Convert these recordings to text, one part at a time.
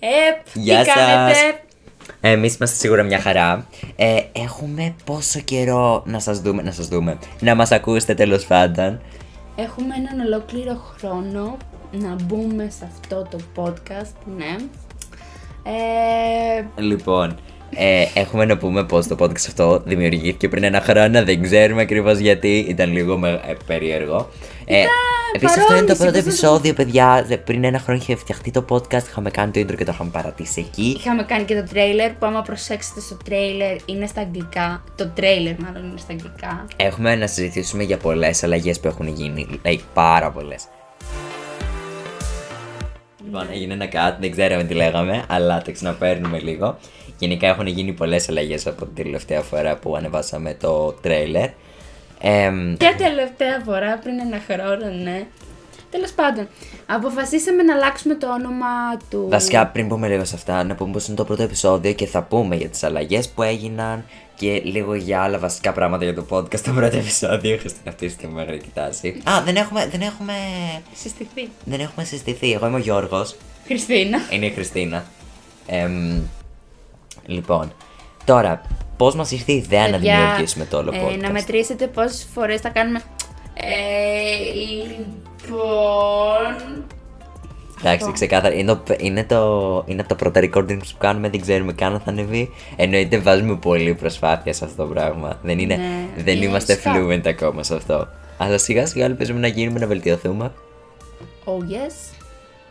Επ, Γεια τι σας. κάνετε; Εμείς είμαστε σίγουρα μια χαρά. Ε, έχουμε πόσο καιρό να σας δούμε, να σας δούμε, να μας ακούσετε τέλος πάντων. Έχουμε έναν ολόκληρο χρόνο να μπούμε σε αυτό το podcast, ναι. Ε, Λοιπόν, ε, έχουμε να πούμε πως το podcast αυτό δημιουργήθηκε πριν ένα χρόνο, δεν ξέρουμε ακριβώς γιατί, ήταν λίγο με, ε, περίεργο. Ε, Επίσης αυτό είναι το παρόνιση, πρώτο πώς να το- επεισόδιο, παιδιά. Δε- Πριν ένα χρόνο είχε φτιαχτεί το podcast, είχαμε κάνει το intro και το είχαμε παρατήσει εκεί. είχαμε κάνει και το τρέιλερ που άμα προσέξετε στο τρέιλερ είναι στα αγγλικά. Το τρέιλερ μάλλον είναι στα αγγλικά. Έχουμε να συζητήσουμε για πολλές αλλαγές που έχουν γίνει, like, πάρα πολλές. Λοιπόν, έγινε ένα cut, δεν ξέραμε τι λέγαμε, αλλά το ξαναπαίρνουμε λίγο. Γενικά έχουν γίνει πολλές αλλαγές από την τελευταία φορά που ανεβάσαμε το τρέιλερ. Εμ, Και τελευταία φορά πριν ένα χρόνο, ναι. Τέλος πάντων, αποφασίσαμε να αλλάξουμε το όνομα του. Βασικά, πριν πούμε λίγο σε αυτά, να πούμε πως είναι το πρώτο επεισόδιο και θα πούμε για τις αλλαγές που έγιναν και λίγο για άλλα βασικά πράγματα για το podcast το πρώτο επεισόδιο. Χριστίνα αυτή τη στιγμή με κοιτάσει. Α, δεν έχουμε, δεν έχουμε, Συστηθεί. δεν έχουμε συστηθεί. Εγώ είμαι ο Γιώργος. Χριστίνα. Είναι η Χριστίνα. Εμ, λοιπόν, τώρα, πώς μας ήρθε η ιδέα να Παιδιά, δημιουργήσουμε το όλο ε, podcast; να μετρήσετε πόσες φορές θα κάνουμε. Ε, λοιπόν. Εντάξει, ξεκάθαρα. Είναι, το, είναι, το, είναι από τα πρώτα recordings που κάνουμε, δεν ξέρουμε καν αν θα ανεβεί. Εννοείται βάζουμε πολύ προσπάθεια σε αυτό το πράγμα. Δεν, είναι, Ναι, δεν είναι είμαστε σωστά. fluent ακόμα σε αυτό. Αλλά σιγά σιγά ελπίζουμε να γίνουμε να βελτιωθούμε. Oh yes.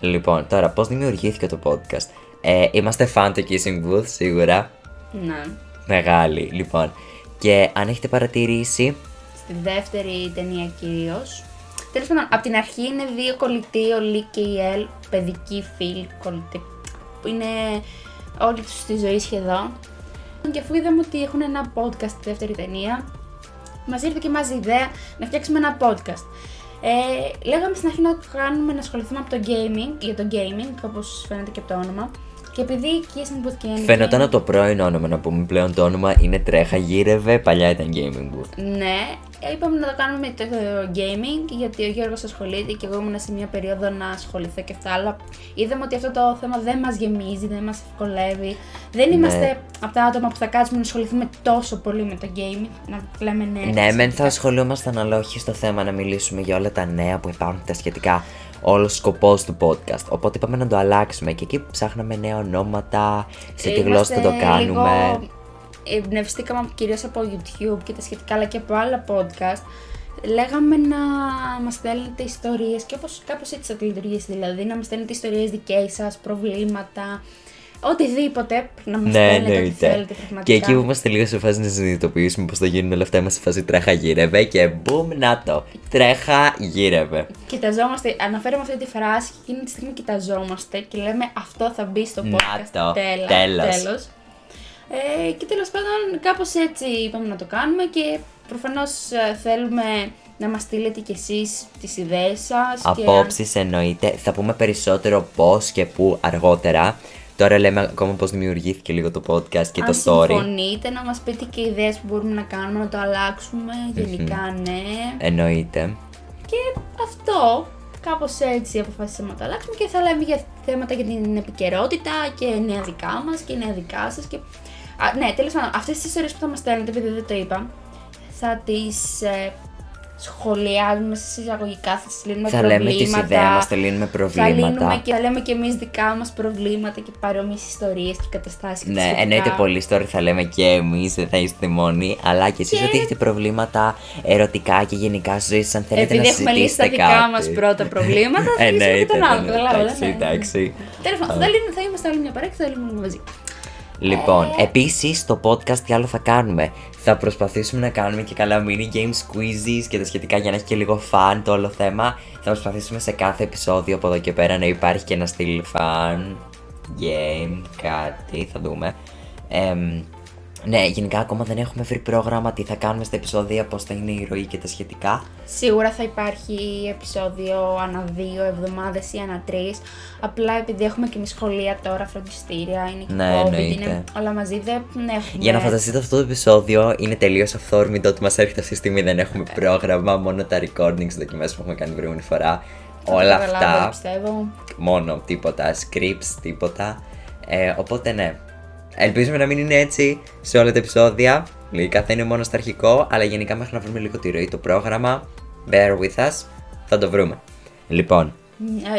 Λοιπόν, τώρα πώς δημιουργήθηκε το podcast; Ε, είμαστε fan του Kissing Booth, σίγουρα. Ναι. Μεγάλη, λοιπόν. Και αν έχετε παρατηρήσει, Στη δεύτερη ταινία κυρίως. Τέλος πάντων, από την αρχή είναι δύο κολλητοί, ο Λί και η Ελ, παιδικοί φίλοι κολλητοί, που είναι όλη τους στη ζωή σχεδόν. Και αφού είδαμε ότι έχουν ένα podcast στη δεύτερη ταινία, μας ήρθε και μας η ιδέα να φτιάξουμε ένα podcast. Ε, λέγαμε στην αρχή να κάνουμε να ασχοληθούμε από το gaming, για το gaming, όπως φαίνεται και από το όνομα. Και επειδή η Kissing Booth και η Annie φαινόταν Gaming- από το πρώην όνομα να πούμε πλέον το όνομα είναι τρέχα, γύρευε, παλιά ήταν Gaming Booth. Ναι, είπαμε να το κάνουμε με το gaming γιατί ο Γιώργος ασχολείται και εγώ ήμουν σε μια περίοδο να ασχοληθώ και αυτά, αλλά είδαμε ότι αυτό το θέμα δεν μας γεμίζει, δεν μας ευκολεύει. Δεν Ναι. είμαστε από τα άτομα που θα κάτσουμε να ασχοληθούμε τόσο πολύ με το gaming, να λέμε ναι. Ναι, μεν θα ασχολούμασταν, αλλά όχι στο θέμα να μιλήσουμε για όλα τα νέα που υπάρχουν τα σχετικά. Όλο ο σκοπός του podcast. Οπότε είπαμε να το αλλάξουμε και εκεί που ψάχναμε νέα ονόματα, σε τι γλώσσα θα το Είμαστε κάνουμε. Λίγο... Εμπνευστήκαμε κυρίως από YouTube και τα σχετικά, αλλά και από άλλα podcast. Λέγαμε να μας στέλνετε ιστορίες και όπως κάπως έτσι θα λειτουργήσει, δηλαδή να μας στέλνετε ιστορίες δικές σας, προβλήματα, οτιδήποτε. Να μας Ναι, στέλνετε ό,τι εννοείται. θέλετε πραγματικά. Και εκεί που είμαστε λίγο σε φάση να συνειδητοποιήσουμε πώ θα γίνουν όλα αυτά, είμαστε σε φάση τρέχα γύρευε και μπουμ να το. Τρέχα γύρευε. Κοιταζόμαστε, αναφέραμε αυτή τη φράση και εκείνη τη στιγμή κοιταζόμαστε και λέμε αυτό θα μπει στο Να podcast. το, Τέλα- τέλος. τέλος. Ε, και τέλος πάντων κάπως έτσι είπαμε να το κάνουμε και προφανώς ε, θέλουμε να μας στείλετε κι εσείς τις ιδέες σας. και Απόψεις εννοείται. Θα πούμε περισσότερο πώς και πού αργότερα. Τώρα λέμε ακόμα πώς δημιουργήθηκε λίγο το podcast και αν το story. συμφωνείτε να μας πείτε και ιδέες που μπορούμε να κάνουμε, να το αλλάξουμε, γενικά ναι. Εννοείται. Και αυτό, κάπως έτσι αποφασίσαμε να το αλλάξουμε και θα λέμε για θέματα για την επικαιρότητα και νέα δικά μας και νέα δικά σας. Και... Α, ναι, τέλος πάντων, αυτές τις ιστορίες που θα μας στέλνετε, επειδή δεν το είπα, θα τις ε, σχολιάζουμε σε εισαγωγικά, θα τις λύνουμε Θα προβλήματα. λέμε τις ιδέα μας, θα λύνουμε Θα λύνουμε προβλήματα. και θα λέμε και εμείς δικά μας προβλήματα και παρόμοιες ιστορίες και καταστάσεις. και τα Ναι, σχετικά. εννοείται πολύ story θα λέμε και εμείς, δεν θα είστε μόνοι. Αλλά και εσείς Και- ότι έχετε προβλήματα ερωτικά και γενικά στη ζωή σας, αν θέλετε Επειδή να έχουμε λύσει τα συζητήσετε δικά κάτι. μας πρώτα προβλήματα, θα λύσουμε και Εννοείται, τον άλλο. ναι, καταλάβατε, εντάξει, ναι. εντάξει. Τέλος πάντων, θα, λύνουμε- θα είμαστε όλοι μια παρέα και θα λύνουμε μαζί. Λοιπόν, Ε. επίσης στο podcast τι άλλο θα κάνουμε; Θα προσπαθήσουμε να κάνουμε και καλά mini game squeezes και τα σχετικά για να έχει και λίγο fun το όλο θέμα. Θα προσπαθήσουμε σε κάθε επεισόδιο από εδώ και πέρα να υπάρχει και ένα στυλ fun game, κάτι, θα δούμε. Εμ, ναι, γενικά ακόμα δεν έχουμε βρει πρόγραμμα τι θα κάνουμε στα επεισόδια, πώς θα είναι η ροή και τα σχετικά. Σίγουρα θα υπάρχει επεισόδιο ανά δύο εβδομάδες ή ανά τρεις. Απλά επειδή έχουμε και μη σχολεία τώρα, φροντιστήρια, είναι και Ναι, COVID, εννοείται. είναι όλα μαζί, δεν έχουμε... Για να φανταστείτε αυτό το επεισόδιο είναι τελείως αυθόρμητο ότι μας έρχεται αυτή τη στιγμή. Δεν έχουμε πρόγραμμα, μόνο τα recordings, δοκιμέ που έχουμε κάνει προηγούμενη φορά. Θα το Όλα καταλάβετε, αυτά. πιστεύω. Μόνο τίποτα. Scripts, τίποτα. Ε, οπότε ναι. Ελπίζουμε να μην είναι έτσι σε όλα τα επεισόδια. Λογικά θα είναι μόνο στο αρχικό, αλλά γενικά μέχρι να βρούμε λίγο τη ροή, το πρόγραμμα. Bear with us. Θα το βρούμε. Λοιπόν,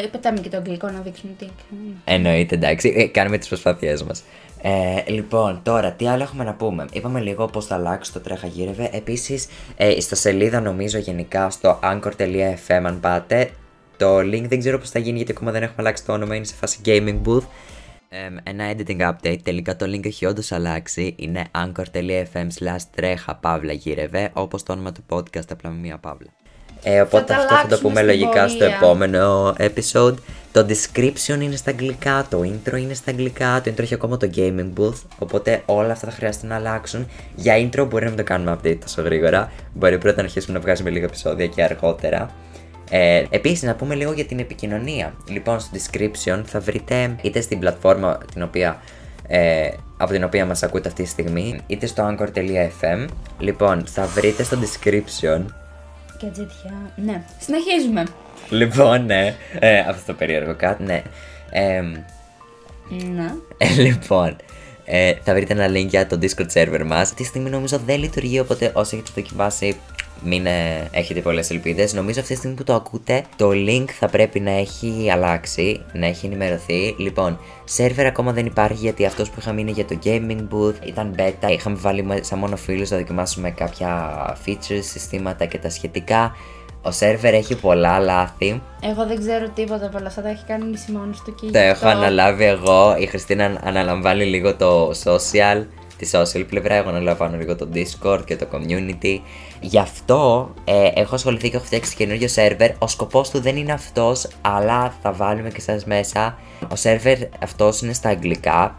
Ε, πετάμε και το αγγλικό να δείξουμε τι κάνουμε. Εννοείται, εντάξει. Ε, κάνουμε τις προσπάθειές μας. Ε, λοιπόν, τώρα τι άλλο έχουμε να πούμε; Είπαμε λίγο πώς θα αλλάξει το τρέχα γύρευε. Επίσης, ε, στο σελίδα νομίζω γενικά στο anchor.fm αν πάτε. Το link δεν ξέρω πώς θα γίνει γιατί ακόμα δεν έχουμε αλλάξει το όνομα. Είναι σε φάση gaming booth. Εμ, ένα editing update. Τελικά το link έχει όντως αλλάξει. Είναι anchor.fm slash τρέχα παύλα γύρευε. Όπως το όνομα του podcast απλά με μία παύλα. Ε, οπότε τα αυτό θα το αλλάξουμε πούμε στην λογικά στο πορεία. επόμενο episode. Το description είναι στα αγγλικά, το intro είναι στα αγγλικά, το intro έχει ακόμα το gaming booth. Οπότε όλα αυτά θα χρειάζεται να αλλάξουν. Για intro μπορεί να μην το κάνουμε update τόσο γρήγορα. Μπορεί πρώτα να αρχίσουμε να βγάζουμε λίγα επεισόδια και αργότερα. Ε, Επίσης, να πούμε λίγο για την επικοινωνία. Λοιπόν, στο description θα βρείτε είτε στην πλατφόρμα την οποία, ε, από την οποία μας ακούτε αυτή τη στιγμή, είτε στο anchor.fm. Λοιπόν, θα βρείτε στο description Και τζετιά. Ναι, συνεχίζουμε. Λοιπόν, ναι. Ε, αυτό το περίεργο κάτι, ναι. Ε, Ναι. ε, λοιπόν, ε, θα βρείτε ένα link για το Discord server μας. Αυτή τη στιγμή νομίζω δεν λειτουργεί, οπότε όσοι έχετε δοκιμάσει μην ε, έχετε πολλές ελπίδες. Νομίζω αυτή τη στιγμή που το ακούτε, το link θα πρέπει να έχει αλλάξει, να έχει ενημερωθεί. Λοιπόν, server ακόμα δεν υπάρχει γιατί αυτός που είχαμε είναι για το gaming booth, ήταν beta. Είχαμε βάλει μέσα μόνο φίλους να δοκιμάσουμε κάποια features, συστήματα και τα σχετικά. Ο server έχει πολλά λάθη. Εγώ δεν ξέρω τίποτα από όλα αυτά. Τα έχει κάνει μισή μόνος του και Το γι' έχω αυτό- αναλάβει εγώ. Η Χριστίνα αν- αναλαμβάνει λίγο το social, της social πλευρά. Εγώ αναλαμβάνω λίγο το Discord και το community. Γι' αυτό ε, έχω ασχοληθεί και έχω φτιάξει καινούριο server. Ο σκοπός του δεν είναι αυτός, αλλά θα βάλουμε και εσά μέσα. Ο server αυτός είναι στα αγγλικά.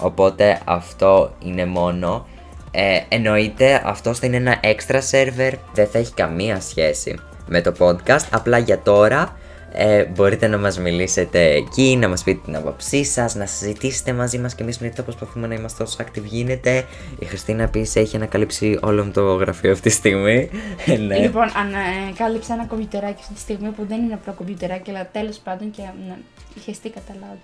Οπότε αυτό είναι μόνο. Ε, εννοείται αυτό θα είναι ένα extra server, δεν θα έχει καμία σχέση με το podcast. Απλά για τώρα ε, μπορείτε να μας μιλήσετε εκεί, να μας πείτε την άποψή σας, να συζητήσετε μαζί μας και εμείς με θα προσπαθούμε να είμαστε όσο active γίνεται. Η Χριστίνα επίσης έχει ανακαλύψει όλο μου το γραφείο αυτή τη στιγμή. ναι. Λοιπόν, ανακάλυψα ένα κομπιουτεράκι αυτή τη στιγμή που δεν είναι απλό κομπιουτεράκι, αλλά τέλος πάντων και ναι, χεστή καταλάβει.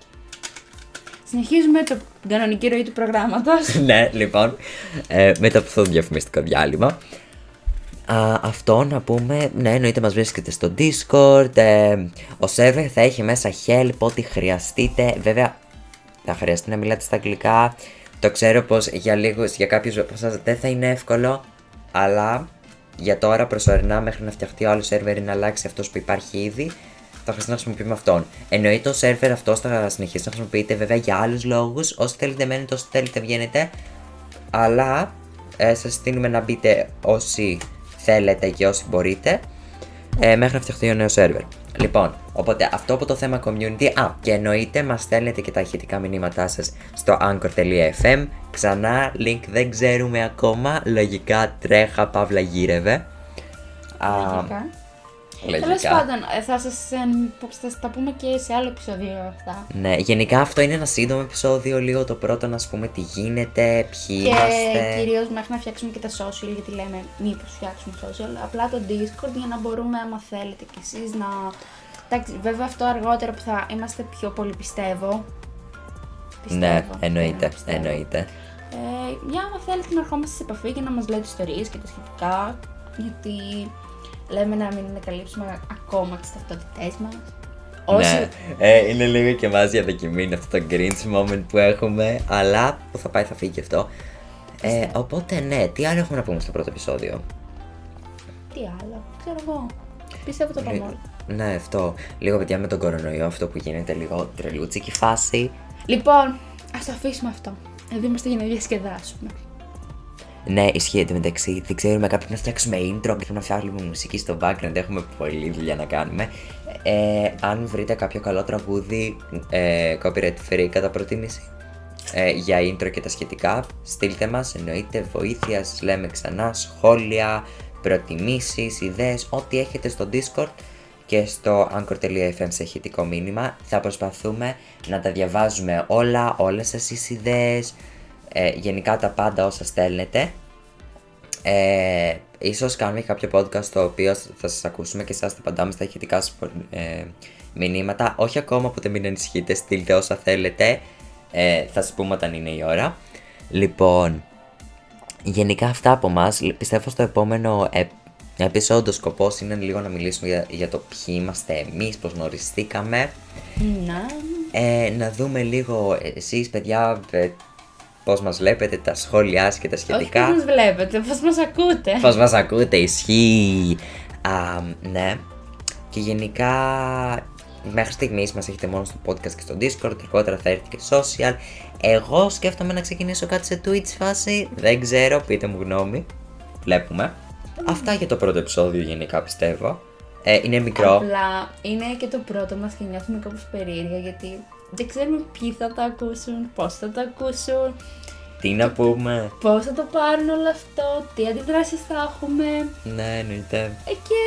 Συνεχίζουμε το, την κανονική ροή του προγράμματος. ναι, λοιπόν, ε, μετά από αυτό το διαφημιστικό διάλειμμα. Α, αυτό να πούμε, ναι, εννοείται μας βρίσκεται στο Discord, ε, ο server θα έχει μέσα help, ό,τι χρειαστείτε, βέβαια θα χρειαστεί να μιλάτε στα αγγλικά, το ξέρω πως για λίγους, για κάποιους από εσάς δεν θα είναι εύκολο, αλλά για τώρα προσωρινά μέχρι να φτιαχτεί ο άλλο server ή να αλλάξει αυτός που υπάρχει ήδη, θα χρειαστεί να χρησιμοποιούμε αυτόν. Εννοείται ο server αυτός θα συνεχίσει να χρησιμοποιείται βέβαια για άλλους λόγους, όσοι θέλετε μένετε, όσοι θέλετε βγαίνετε, αλλά ε, σας στείλουμε να μπείτε όσοι θέλετε και όσοι μπορείτε ε, μέχρι να φτιαχτεί ο νέος σερβερ. Λοιπόν, οπότε αυτό από το θέμα community, α, και εννοείται μας στέλνετε και τα ηχητικά μηνύματά σας στο anchor.fm, ξανά, link δεν ξέρουμε ακόμα, λογικά τρέχα, παύλα γύρευε. Α, Λογικά. Λογικά. Τέλος πάντων, ε, θα σας θα τα πούμε και σε άλλο επεισόδιο αυτά. Ναι, γενικά αυτό είναι ένα σύντομο επεισόδιο, λίγο το πρώτο να σου πούμε τι γίνεται, ποιοι Και είμαστε. κυρίως μέχρι να φτιάξουμε και τα social, γιατί λέμε μήπως φτιάξουμε social. Απλά το Discord για να μπορούμε, άμα θέλετε κι εσείς, να. Εντάξει, βέβαια αυτό αργότερα που θα είμαστε πιο πολύ πιστεύω. Ναι, Πιστεύω, εννοείται, ναι, πιστεύω. εννοείται. Ε, για άμα θέλετε να ερχόμαστε σε επαφή και να μας λέτε ιστορίες και τα σχετικά, γιατί λέμε να μην ανακαλύψουμε ακόμα τις ταυτότητές μας. Όσοι... Ναι, ε, είναι λίγο και εμάς για δοκιμή είναι αυτό το cringe moment που έχουμε, αλλά που θα πάει θα φύγει αυτό. Ε, οπότε ναι, τι άλλο έχουμε να πούμε στο πρώτο επεισόδιο; Τι άλλο, ξέρω εγώ. Πιστεύω το πάμε όλα. Ναι, αυτό. Λίγο παιδιά με τον κορονοϊό, αυτό που γίνεται λίγο τρελούτσικη φάση. Λοιπόν, ας το αφήσουμε αυτό. Εδώ είμαστε για να διασκεδάσουμε. Ναι, ισχύει εντωμεταξύ. Δεν ξέρουμε κάποιοι να φτιάξουμε intro, πρέπει να φτιάχνουμε μουσική στο background. Έχουμε πολλή δουλειά να κάνουμε. Ε, αν βρείτε κάποιο καλό τραγούδι, ε, copyright free κατά προτίμηση, ε, για intro και τα σχετικά, στείλτε μας, εννοείται βοήθεια, σας λέμε ξανά, σχόλια, προτιμήσεις, ιδέες, ό,τι έχετε στο Discord και στο anchor.fm σε ηχητικό μήνυμα. Θα προσπαθούμε να τα διαβάζουμε όλα, όλες σας τις ιδέες, ε, γενικά τα πάντα όσα στέλνετε. Ε, ίσως κάνουμε και κάποιο podcast το οποίο θα σας ακούσουμε και εσάς θα απαντάμε στα ηχητικά σας ε, μηνύματα. Όχι ακόμα, οπότε μην ανησυχείτε, στείλτε όσα θέλετε. Ε, θα σας πούμε όταν είναι η ώρα. Λοιπόν, γενικά αυτά από εμά. Πιστεύω στο επόμενο ε, επεισόδιο ο σκοπός είναι λίγο να μιλήσουμε για, για το ποιοι είμαστε εμείς, πώς γνωριστήκαμε. Να. Ε, να δούμε λίγο εσείς παιδιά ε, πώς μας βλέπετε, τα σχόλιά σας και τα Όχι σχετικά. πώς μας βλέπετε, πώς μας ακούτε. Πώς μας ακούτε, ισχύει. Α, ναι. Και γενικά μέχρι στιγμής μας έχετε μόνο στο podcast και στο Discord, αργότερα θα έρθει και social. Εγώ σκέφτομαι να ξεκινήσω κάτι σε Twitch φάση, δεν ξέρω, πείτε μου γνώμη. Βλέπουμε. Αυτά για το πρώτο επεισόδιο γενικά πιστεύω. Ε, είναι μικρό. Απλά είναι και το πρώτο μας και νιώθουμε κάπως περίεργα γιατί δεν ξέρουμε ποιοι θα το ακούσουν, πώς θα το ακούσουν, Τι να πούμε. πώς θα το πάρουν όλο αυτό, τι αντιδράσεις θα έχουμε. Ναι, εννοείται. Ε, και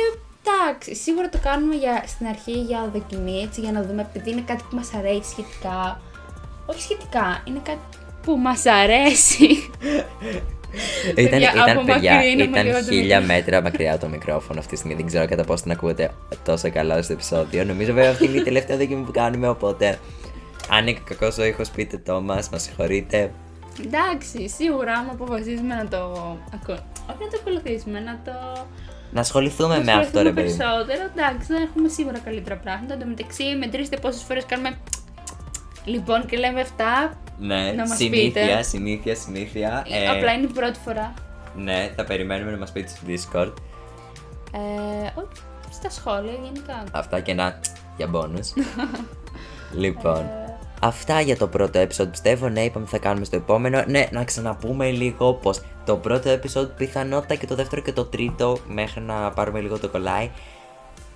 εντάξει, σίγουρα το κάνουμε για, στην αρχή για δοκιμή, έτσι, για να δούμε, επειδή είναι κάτι που μας αρέσει σχετικά. Όχι σχετικά, είναι κάτι που μας αρέσει. Ήταν, Παιδιά, ήταν, παιδιά, απομακρύνουμε λίγο ήταν το χίλια μέτρα μακριά το μικρόφωνο αυτή τη στιγμή. Δεν ξέρω κατά πόσο την ακούτε τόσο καλά στο επεισόδιο. Νομίζω βέβαια αυτή είναι η τελευταία δοκιμή που κάνουμε. Οπότε, αν είναι κακός ο ήχος, πείτε το μας, μα συγχωρείτε. εντάξει, σίγουρα άμα αποφασίσουμε να το ακου... Όχι να το ακολουθήσουμε, να το... Να ασχοληθούμε να με αυτό, ρε ασχοληθούμε παιδί. περισσότερο, εντάξει, δεν έχουμε σίγουρα καλύτερα πράγματα. Εν τω μεταξύ, μετρήστε πόσες φορές κάνουμε... Λοιπόν, και λέμε αυτά, Ναι, Να μας συνήθεια, πείτε. συνήθεια, συνήθεια. Ε, απλά είναι η πρώτη φορά. Ναι, θα περιμένουμε να μας πείτε στο Discord. Ε, όχι, στα σχόλια γενικά. Αυτά και να για bonus. λοιπόν, αυτά για το πρώτο episode πιστεύω. Ναι, είπαμε θα κάνουμε στο επόμενο. Ναι, να ξαναπούμε λίγο πως το πρώτο episode πιθανότητα και το δεύτερο και το τρίτο μέχρι να πάρουμε λίγο το κολλάι.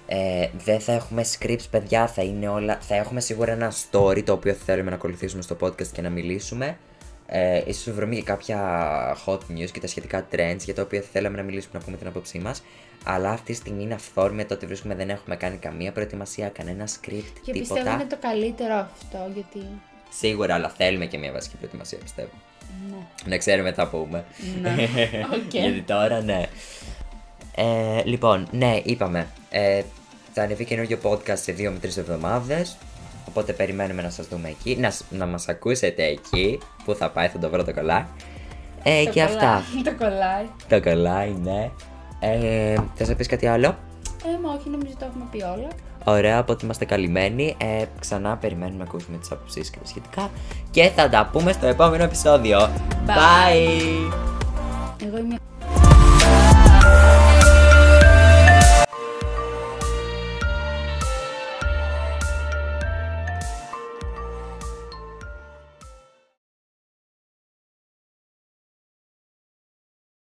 Ε, δεν θα έχουμε scripts, παιδιά. Θα, είναι όλα, θα έχουμε σίγουρα ένα story το οποίο θέλουμε να ακολουθήσουμε στο podcast και να μιλήσουμε. Ε, ίσως βρούμε και κάποια hot news και τα σχετικά trends για τα οποία θα θέλαμε να μιλήσουμε να πούμε την άποψή μας. Αλλά αυτή τη στιγμή είναι αυθόρμητα ότι βρίσκουμε δεν έχουμε κάνει καμία προετοιμασία, κανένα script, Και πιστεύω τίποτα. είναι το καλύτερο αυτό, γιατί... Σίγουρα, αλλά θέλουμε και μια βασική προετοιμασία πιστεύω. Ναι. Να ξέρουμε τι θα πούμε. Ναι, οκ. Γιατί τώρα ναι. Ε, λοιπόν, ναι, είπαμε. Ε, θα ανεβεί καινούργιο podcast σε 2 με 3 εβδομάδες. Οπότε περιμένουμε να σας δούμε εκεί. Να, σ- να μας ακούσετε εκεί. Που θα πάει, θα το βρω το κολάι. Ε, Το και αυτά. κολλάει, Το κολλάει. Το κολλάι, ναι. Ε, θες να πεις κάτι άλλο; Ε, μα όχι, νομίζω το έχουμε πει όλα. Ωραία, από ότι είμαστε καλυμμένοι. Ε, ξανά περιμένουμε να ακούσουμε τις άποψεις και τα σχετικά. Και θα τα πούμε στο επόμενο επεισόδιο. Bye. Bye. Εγώ είμαι